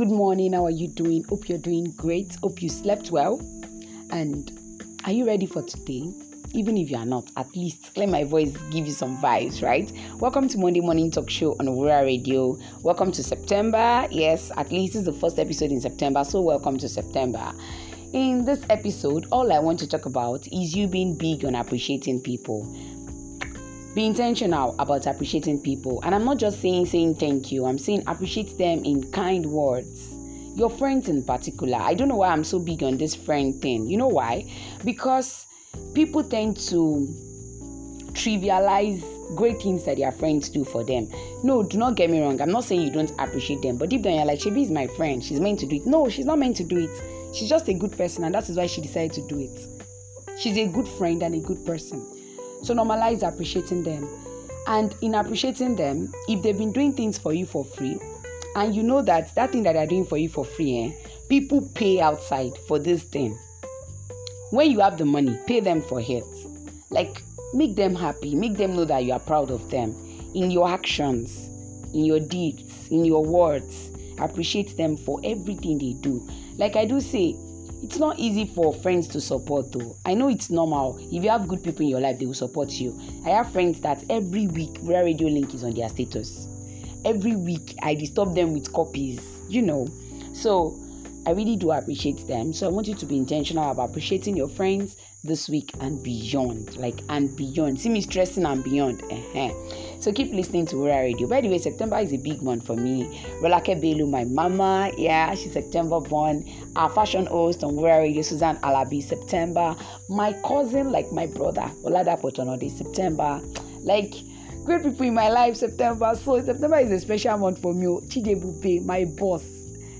Good morning. How are you doing? Hope you're doing great. Hope you slept well. And are you ready for today? Even if you are not, at least let my voice give you some vibes, right? Welcome to Monday Morning Talk Show on Aurora Radio. Welcome to September. Yes, at least this is the first episode in September, so welcome to September. In this episode, all I want to talk about is you being big on appreciating people be intentional about appreciating people. And i'm not just saying saying thank you. I'm saying appreciate them in kind words. Your friends in particular. I don't know why i'm so big on this friend thing. You know why? Because people tend to trivialize great things that their friends do for them. No do not get me wrong. I'm not saying you don't appreciate them. But deep down you're like shebi is my friend. She's meant to do it. No she's not meant to do it. She's just a good person and that is why she decided to do it. She's a good friend and a good person so normalize appreciating them. And in appreciating them, if they've been doing things for you for free, and you know that that thing that they're doing for you for free, eh, people pay outside for this thing. When you have the money, pay them for it. Like make them happy, make them know that you are proud of them in your actions, in your deeds, in your words. Appreciate them for everything they do. Like I do say, it's not easy for friends to support though. I know it's normal. If you have good people in your life they will support you. I have friends that every week Wura radio link is on their status. Every week i disturb them with copies you know. So i really do appreciate them. So i want you to be intentional about appreciating your friends this week and beyond. Like and beyond. See me stressing and beyond. Uh-huh. So keep listening to Wura Radio. By the way, September is a big month for me. Rolake Belu, my mama, yeah, she's September born. Our fashion host on Wura Radio, Suzanne Alabi, September. My cousin, like my brother, Olada Potonode, September. Like great people in my life, September. So September is a special month for me. Chide Bupe, my boss,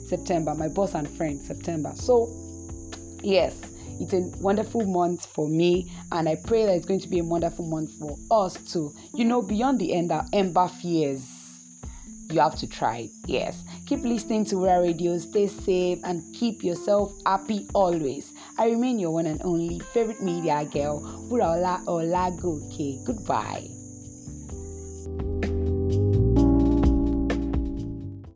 September, my boss and friend, September. So yes it's a wonderful month for me, and I pray that it's going to be a wonderful month for us too. You know, beyond the end our ember fears, you have to try. Yes. Keep listening to Wura Radio, stay safe, and keep yourself happy always. I remain your one and only favorite media girl, Wuraola Olagoke. Goodbye.